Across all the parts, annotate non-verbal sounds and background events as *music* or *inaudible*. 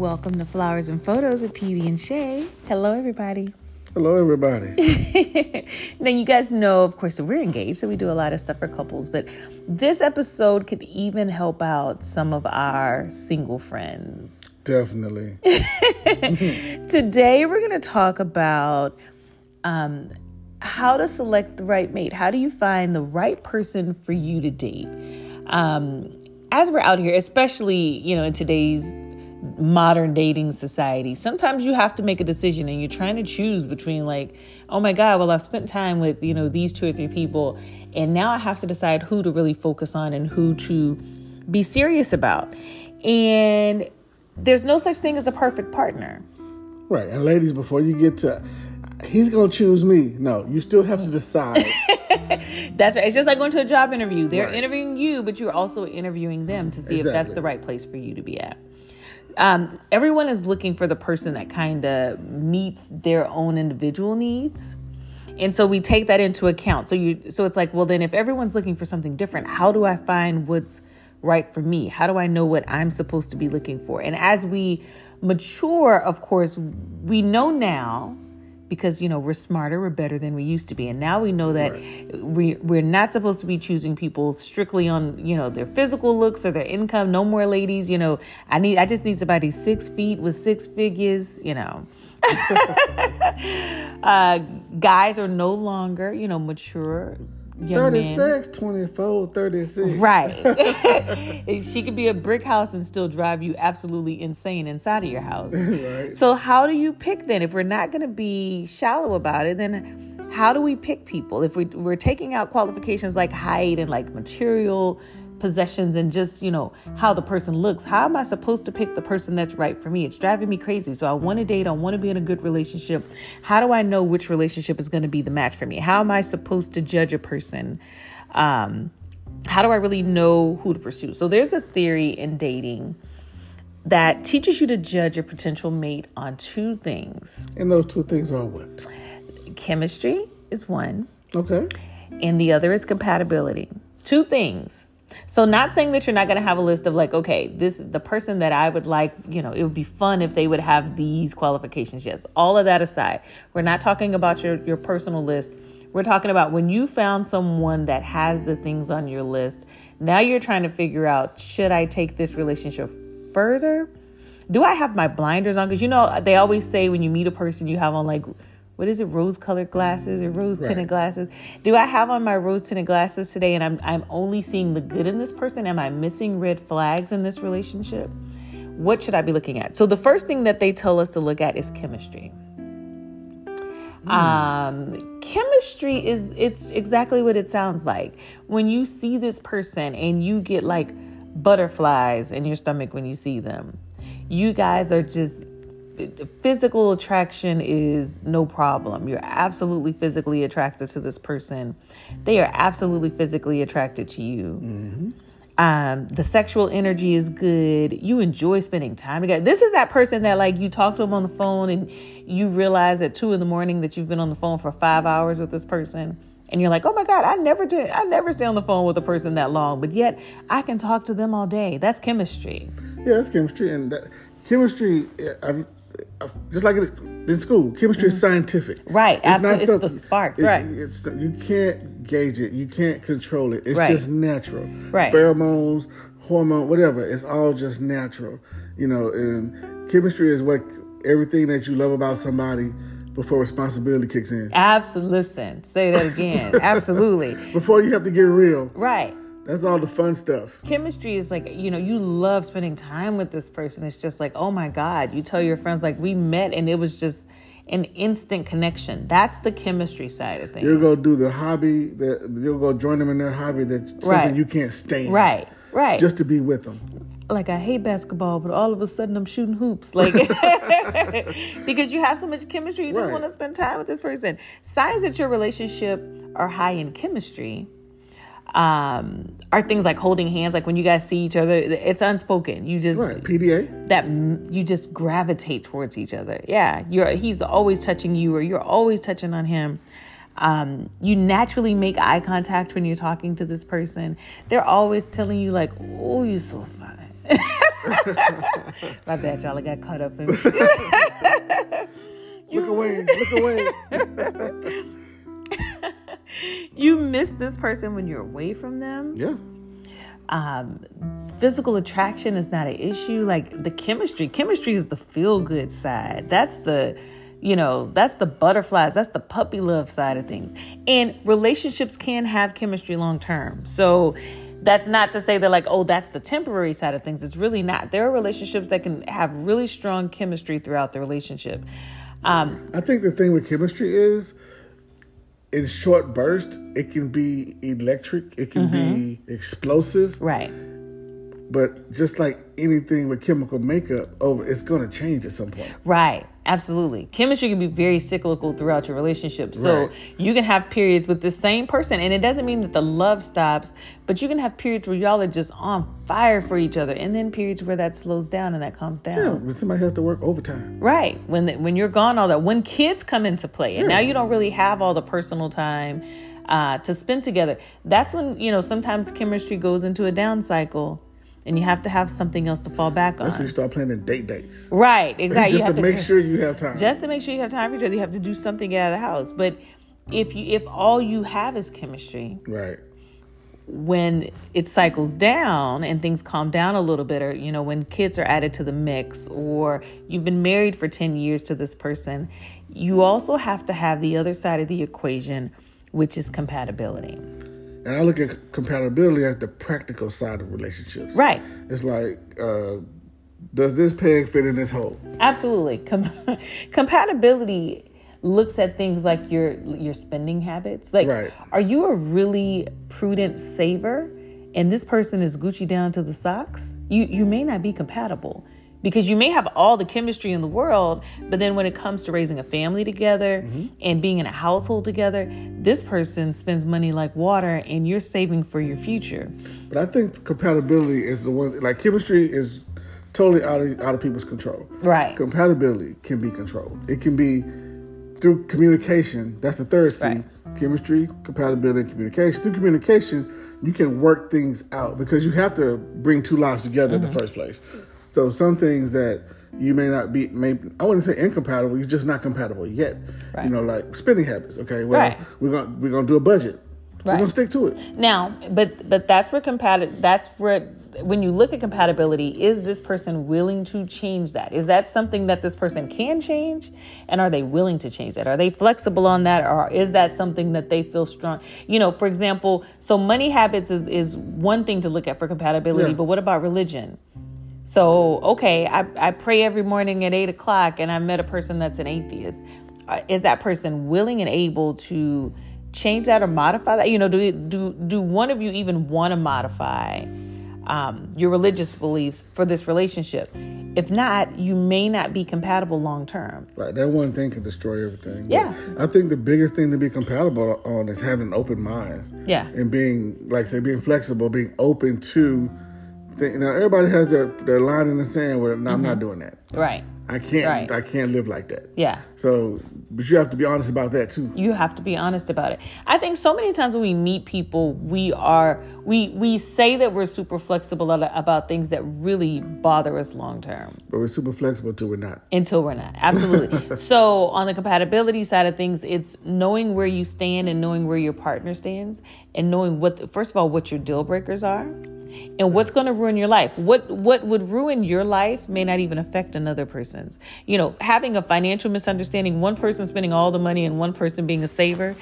Welcome to Flowers and Photos with PB and Shay. Hello, everybody. Hello, everybody. *laughs* now, you guys know, of course, that we're engaged, so we do a lot of stuff for couples, but this episode could even help out some of our single friends. Definitely. *laughs* *laughs* Today, we're going to talk about um, how to select the right mate. How do you find the right person for you to date? Um, as we're out here, especially, you know, in today's modern dating society, sometimes you have to make a decision and you're trying to choose between like, oh my God, well, I've spent time with, you know, these two or three people, and now I have to decide who to really focus on and who to be serious about. And there's no such thing as a perfect partner. Right. And ladies, before you get to he's gonna choose me. No, you still have to decide. *laughs* that's right. It's just like going to a job interview. They're right. interviewing you, but you're also interviewing them to see exactly. if that's the right place for you to be at. Um, everyone is looking for the person that kind of meets their own individual needs. And so we take that into account. So you so it's like, well then if everyone's looking for something different, how do I find what's right for me? How do I know what I'm supposed to be looking for? And as we mature, of course, we know now because you know we're smarter we're better than we used to be. And now we know that right. we we're not supposed to be choosing people strictly on you know their physical looks or their income. No more ladies you know. I need i just need somebody six feet with six figures you know. *laughs* *laughs* Uh, guys are no longer you know mature 36, 24, 36. Right. *laughs* *laughs* she could be a brick house and still drive you absolutely insane inside of your house. *laughs* right. So, how do you pick then? If we're not going to be shallow about it, then how do we pick people? If we, we're taking out qualifications like height and like material possessions and just, you know, how the person looks. How am I supposed to pick the person that's right for me? It's driving me crazy. So I want to date, I want to be in a good relationship. How do I know which relationship is going to be the match for me? How am I supposed to judge a person? Um, how do I really know who to pursue? So there's a theory in dating that teaches you to judge a potential mate on two things. And those two things are what? Chemistry is one. Okay. And the other is compatibility. Two things. So not saying that you're not going to have a list of like, okay, this the person that I would like, you know, it would be fun if they would have these qualifications. Yes, all of that aside, we're not talking about your your personal list. We're talking about when you found someone that has the things on your list. Now you're trying to figure out, should I take this relationship further? Do I have my blinders on? Because you know, they always say when you meet a person, you have on like what is it, rose colored glasses or rose tinted right. glasses? Do I have on my rose tinted glasses today and I'm I'm only seeing the good in this person? Am I missing red flags in this relationship? What should I be looking at? So the first thing that they tell us to look at is chemistry. Mm. Um, chemistry is it's exactly what it sounds like. When you see this person and you get like butterflies in your stomach when you see them. You guys are just physical attraction is no problem. You're absolutely physically attracted to this person. They are absolutely physically attracted to you. Mm-hmm. Um, the sexual energy is good. You enjoy spending time together. This is that person that like you talk to them on the phone and you realize at two in the morning that you've been on the phone for five hours with this person. And you're like, oh my God, I never did I never stay on the phone with a person that long, but yet I can talk to them all day. That's chemistry. Yeah, that's chemistry. And that, chemistry, I, just like in school, chemistry is mm-hmm. scientific. Right, it's absolutely. It's the sparks, it, right? It's, you can't gauge it. You can't control it. It's right. just natural. Right. Pheromones, hormone, whatever. It's all just natural. You know, and chemistry is what everything that you love about somebody before responsibility kicks in. Absolutely. Listen, say that again. Absolutely. *laughs* Before you have to get real. Right. That's all the fun stuff. Chemistry is like, you know, you love spending time with this person. It's just like, oh my God. You tell your friends, like, we met and it was just an instant connection. That's the chemistry side of things. You'll go do the hobby that you'll go join them in their hobby that something right. you can't stand. Right, right. Just to be with them. Like I hate basketball, but all of a sudden I'm shooting hoops. Like *laughs* because you have so much chemistry, you just right. want to spend time with this person. Signs that your relationship are high in chemistry um, are things like holding hands. Like when you guys see each other, it's unspoken. You just right. PDA that you just gravitate towards each other. Yeah, you're he's always touching you, or you're always touching on him. Um, you naturally make eye contact when you're talking to this person. They're always telling you like, "Oh, you're so fine." *laughs* My bad, y'all. I got caught up in. *laughs* *laughs* look away. Look away. You miss this person when you're away from them. Yeah. Um, physical attraction is not an issue. Like the chemistry, chemistry is the feel good side. That's the, you know, that's the butterflies. That's the puppy love side of things. And relationships can have chemistry long term. So that's not to say that like oh that's the temporary side of things it's really not there are relationships that can have really strong chemistry throughout the relationship um, I think the thing with chemistry is in short bursts, it can be electric, it can mm-hmm. be explosive. Right. But just like anything with chemical makeup, over it's going to change at some point. Right. Absolutely. Chemistry can be very cyclical throughout your relationship. So right. you can have periods with the same person, and it doesn't mean that the love stops, but you can have periods where y'all are just on fire for each other, and then periods where that slows down and that calms down. Yeah, when somebody has to work overtime. Right. When the, when you're gone, all that. When kids come into play, and yeah. now you don't really have all the personal time uh, to spend together. That's when you know sometimes chemistry goes into a down cycle and you have to have something else to fall back on. That's when you start planning date dates. Right, *laughs* exactly. just to, to, make sure you have time. Just to make sure you have time for each other, you have to do something out of the house. But if you if all you have is chemistry, right. When it cycles down and things calm down a little bit, or you know, when kids are added to the mix, or you've been married for 10 years to this person, you also have to have the other side of the equation, which is compatibility. And I look at compatibility as the practical side of relationships. Right. It's like, uh, does this peg fit in this hole? Absolutely. Com- *laughs* compatibility looks at things like your your spending habits. Like, right. are you a really prudent saver, and this person is Gucci down to the socks? You you may not be compatible because you may have all the chemistry in the world, but then when it comes to raising a family together mm-hmm. and being in a household together, this person spends money like water and you're saving for your future. But I think compatibility is the one like chemistry is totally out of out of people's control. Right. Compatibility can be controlled. It can be through communication. That's the third C. Right. Chemistry, compatibility, communication. Through communication, you can work things out because you have to bring two lives together mm-hmm. in the mm-hmm. first place. So some things that you may not be, may I wouldn't say incompatible. You're just not compatible yet. Right. You know, like spending habits. Okay, well, right. we're gonna we're gonna do a budget. Right. We're gonna stick to it. Now, but but that's where compatible. That's where when you look at compatibility, is this person willing to change that? Is that something that this person can change, and are they willing to change that? Are they flexible on that, or is that something that they feel strong? You know, for example, so money habits is is one thing to look at for compatibility, yeah. but what about religion? So, okay, I, I pray every morning at eight o'clock and I met a person that's an atheist. Uh, is that person willing and able to change that or modify that? You know, do, do, do one of you even want to modify um, your religious beliefs for this relationship? If not, you may not be compatible long term. Right. That one thing can destroy everything. Yeah. But I think the biggest thing to be compatible on is having open minds. Yeah. And being, like I say, being flexible, being open to thing. Now everybody has their, their line in the sand where no, I'm not mm-hmm. doing that. Right. I can't. Right. I can't live like that. Yeah. So, but you have to be honest about that too. You have to be honest about it. I think so many times when we meet people, we are we we say that we're super flexible about things that really bother us long term. But we're super flexible until we're not. Until we're not. Absolutely. *laughs* so on the compatibility side of things, it's knowing where you stand and knowing where your partner stands, and knowing what first of all what your deal breakers are and what's going to ruin your life what what would ruin your life may not even affect another person's. You know having a financial misunderstanding one person spending all the money and one person being a saver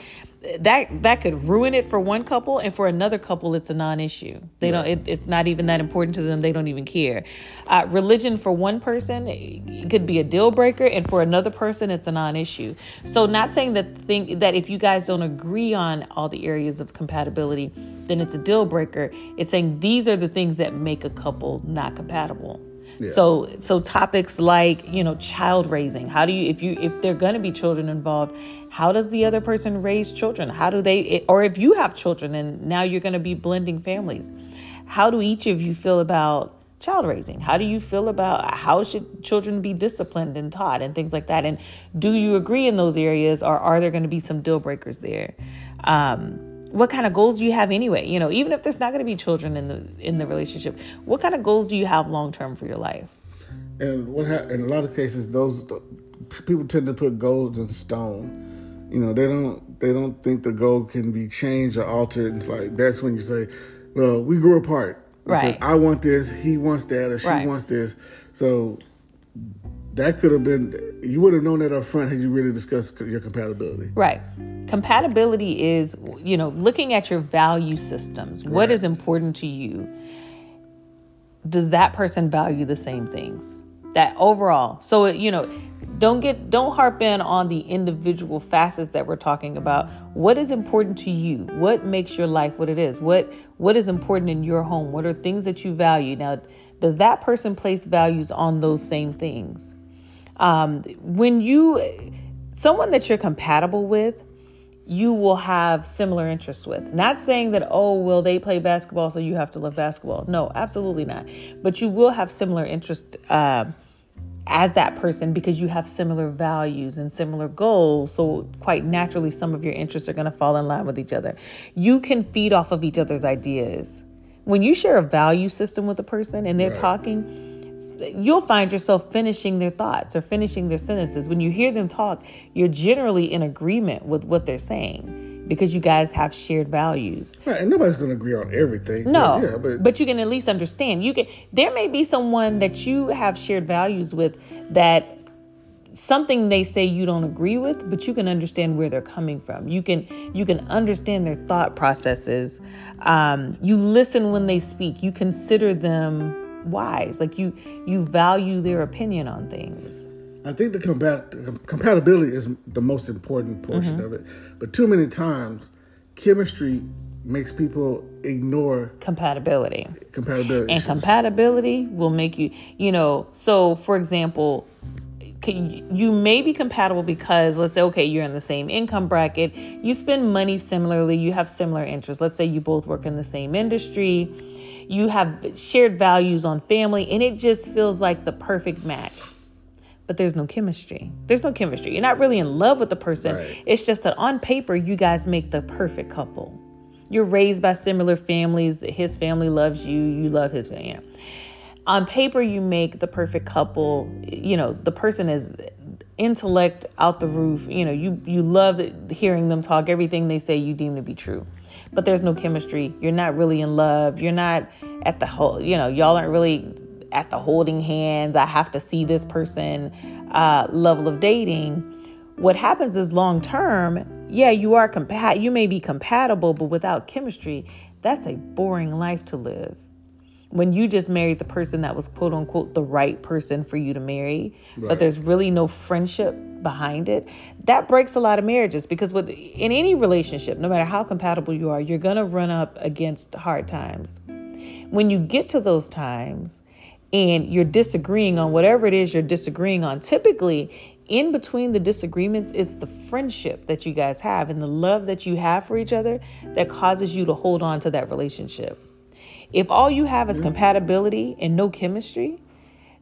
that that could ruin it for one couple and for another couple it's a non-issue. They don't it, it's not even that important to them they don't even care. Uh, religion for one person could be a deal breaker and for another person it's a non-issue. So not saying that think that if you guys don't agree on all the areas of compatibility then it's a deal breaker. It's saying these are the things that make a couple not compatible yeah. So so topics like, you know, child raising. How do you if you if there're going to be children involved, how does the other person raise children? How do they or if you have children and now you're going to be blending families. How do each of you feel about child raising? How do you feel about how should children be disciplined and taught and things like that? And do you agree in those areas or are there going to be some deal breakers there? Um, what kind of goals do you have anyway? You know even if there's not going to be children in the in the relationship what kind of goals do you have long term for your life? And what ha- in a lot of cases those people tend to put goals in stone. You know they don't they don't think the goal can be changed or altered. It's like that's when you say well we grew apart. Right. I want this he wants that or she Right. wants this. So that could have been you would have known that up front had you really discussed your compatibility Right. Compatibility is, you know, looking at your value systems. What is important to you? Does that person value the same things? That overall. So, you know, don't get don't harp in on the individual facets that we're talking about. What is important to you? What makes your life what it is? What what is important in your home? What are things that you value? Now, does that person place values on those same things? Um, when you someone that you're compatible with you will have similar interests with. Not saying that oh well they play basketball so you have to love basketball. No absolutely not. But you will have similar interests uh, as that person because you have similar values and similar goals. So quite naturally some of your interests are going to fall in line with each other. You can feed off of each other's ideas. When you share a value system with a person and they're Right. talking you'll find yourself finishing their thoughts or finishing their sentences. When you hear them talk, you're generally in agreement with what they're saying because you guys have shared values. right, and nobody's going to agree on everything No, but yeah but, but you can at least understand. You can. There may be someone that you have shared values with that something they say you don't agree with, but you can understand where they're coming from. You can you can understand their thought processes. Um, you listen when they speak. You consider them wise. Like you you value their opinion on things. I think the compat- compatibility is the most important portion Mm-hmm. of it. But too many times, chemistry makes people ignore Compatibility. compatibility. and compatibility will make you you know so for example can, you may be compatible because let's say okay you're in the same income bracket you spend money similarly you have similar interests let's say you both work in the same industry you have shared values on family and it just feels like the perfect match. But there's no chemistry. There's no chemistry. You're not really in love with the person. Right. it's just that on paper you guys make the perfect couple. You're raised by similar families. His family loves you. You love his family. You know. on paper you make the perfect couple. You know the person is intellect out the roof. You know you you love hearing them talk. Everything they say you deem to be true but there's no chemistry. You're not really in love. You're not at the whole you know y'all aren't really at the holding hands. I have to see this person uh, level of dating. What happens is long term yeah you are compat you may be compatible but without chemistry that's a boring life to live when you just married the person that was quote unquote the right person for you to marry, but there's really no friendship behind it, that breaks a lot of marriages because with in any relationship, no matter how compatible you are, you're gonna run up against hard times. When you get to those times and you're disagreeing on whatever it is you're disagreeing on, typically in between the disagreements, it's the friendship that you guys have and the love that you have for each other that causes you to hold on to that relationship. If all you have is compatibility and no chemistry,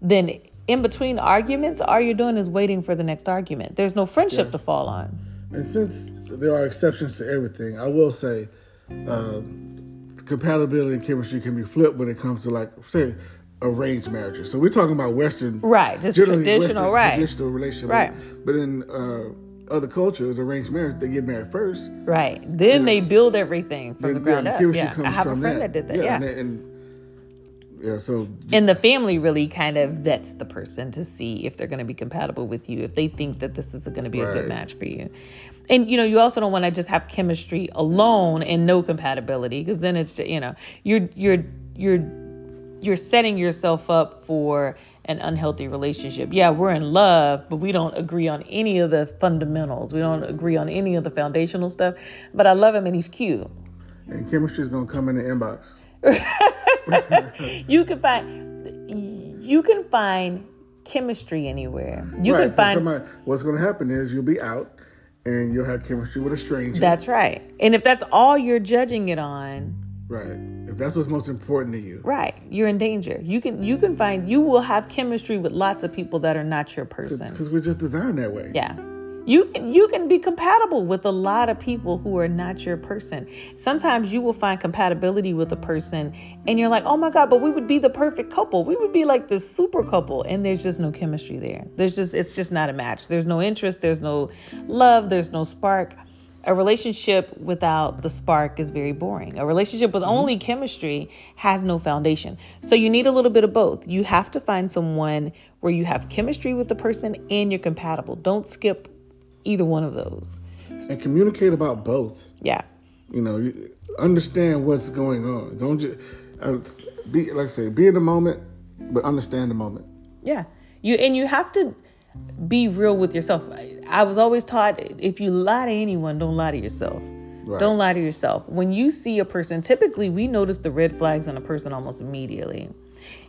then in between arguments, all you're doing is waiting for the next argument. There's no friendship to fall on. And since there are exceptions to everything, I will say um, compatibility and chemistry can be flipped when it comes to like say arranged marriages. So we're talking about Western, Right, just traditional, Western, right. traditional relationship. Right. But in uh, other cultures, arranged marriage, they get married first. Right. Then they build everything from the ground yeah, up. Yeah. comes I have a friend that, did that. Yeah, Yeah. And, and yeah, so And the family really kind of vets the person to see if they're going to be compatible with you, if they think that this is going to be a good match for you. And you know, you also don't want to just have chemistry alone and no compatibility because then it's just, you know, you're you're you're you're setting yourself up for an unhealthy relationship. Yeah, we're in love, but we don't agree on any of the fundamentals. We don't agree on any of the foundational stuff. But I love him and he's cute. and chemistry is gonna come in the inbox. *laughs* you can find you can find chemistry anywhere. You right, can find somebody, what's gonna happen is you'll be out and you'll have chemistry with a stranger. that's right. And if that's all you're judging it on, right. If that's what's most important to you. right, you're in danger. You can you can find you will have chemistry with lots of people that are not your person. Because we're just designed that way. Yeah. You can you can be compatible with a lot of people who are not your person. Sometimes you will find compatibility with a person and you're like, "Oh my god, but we would be the perfect couple. We would be like the super couple." And there's just no chemistry there. There's just it's just not a match. There's no interest, there's no love, there's no spark. A relationship without the spark is very boring. A relationship with only chemistry has no foundation. So you need a little bit of both. You have to find someone where you have chemistry with the person and you're compatible. Don't skip either one of those. And communicate about both. Yeah. You know, understand what's going on. Don't just uh, be like I say, be in the moment, but understand the moment. Yeah. You and you have to be real with yourself. I, I was always taught if you lie to anyone, don't lie to yourself. Right. Don't lie to yourself. When you see a person, typically we notice the red flags on a person almost immediately.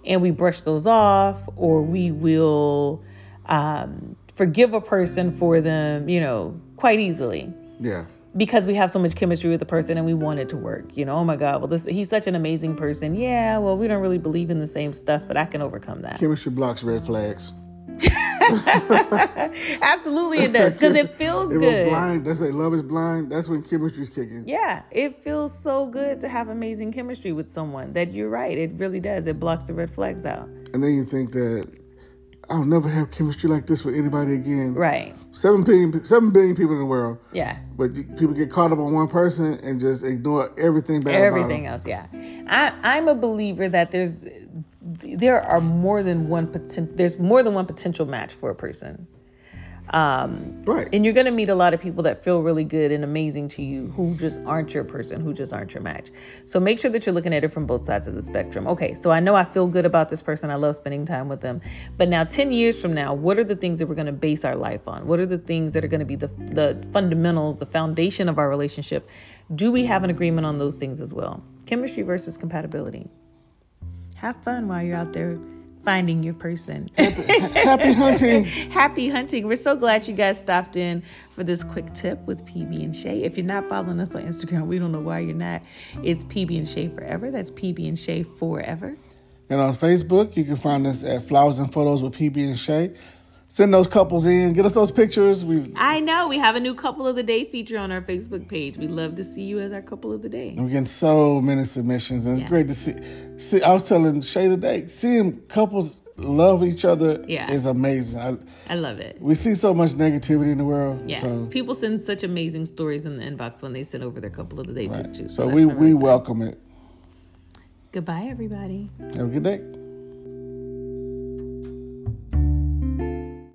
And we brush those off or we will um, forgive a person for them, you know, quite easily Yeah. because we have so much chemistry with the person and we want it to work. You know, oh my God, well, this he's such an amazing person. Yeah, well, we don't really believe in the same stuff, but I can overcome that. Chemistry blocks red flags. *laughs* Absolutely, it does because it feels If good. blind, that's like love is blind. That's when chemistry's kicking. Yeah, it feels so good to have amazing chemistry with someone that you're right. It really does. It blocks the red flags out. And then you think that I'll never have chemistry like this with anybody again. Right. Seven billion, seven billion people in the world, Yeah. but people get caught up on one person and just ignore everything bad. Everything else, yeah. I, I'm a believer that there's there are more than one potential. There's more than one potential match for a person. Um. Right. and you're going to meet a lot of people that feel really good and amazing to you who just aren't your person, who just aren't your match. So make sure that you're looking at it from both sides of the spectrum. Okay, so I know I feel good about this person. I love spending time with them. But now 10 years from now, what are the things that we're going to base our life on? What are the things that are going to be the the fundamentals, the foundation of our relationship? Do we have an agreement on those things as well? Chemistry versus compatibility. Have fun while you're out there finding your person. Happy hunting. *laughs* Happy hunting. We're so glad you guys stopped in for this quick tip with PB and Shay. If you're not following us on Instagram, we don't know why you're not. It's PB and Shay Forever. That's PB and Shay Forever. And on Facebook, you can find us at Flowers and Photos with PB and Shay. Send those couples in. Get us those pictures. We I know we have a new couple of the day feature on our Facebook page. We love to see you as our couple of the day. we're getting so many submissions, and it's Yeah. great to see. See, I was telling Shay today, seeing couples love each other Yeah. is amazing. I, I love it. we see so much negativity in the world. Yeah. So, People send such amazing stories in the inbox when they send over their couple of the day pictures. so that's we we welcome it. Goodbye, everybody. Have a good day.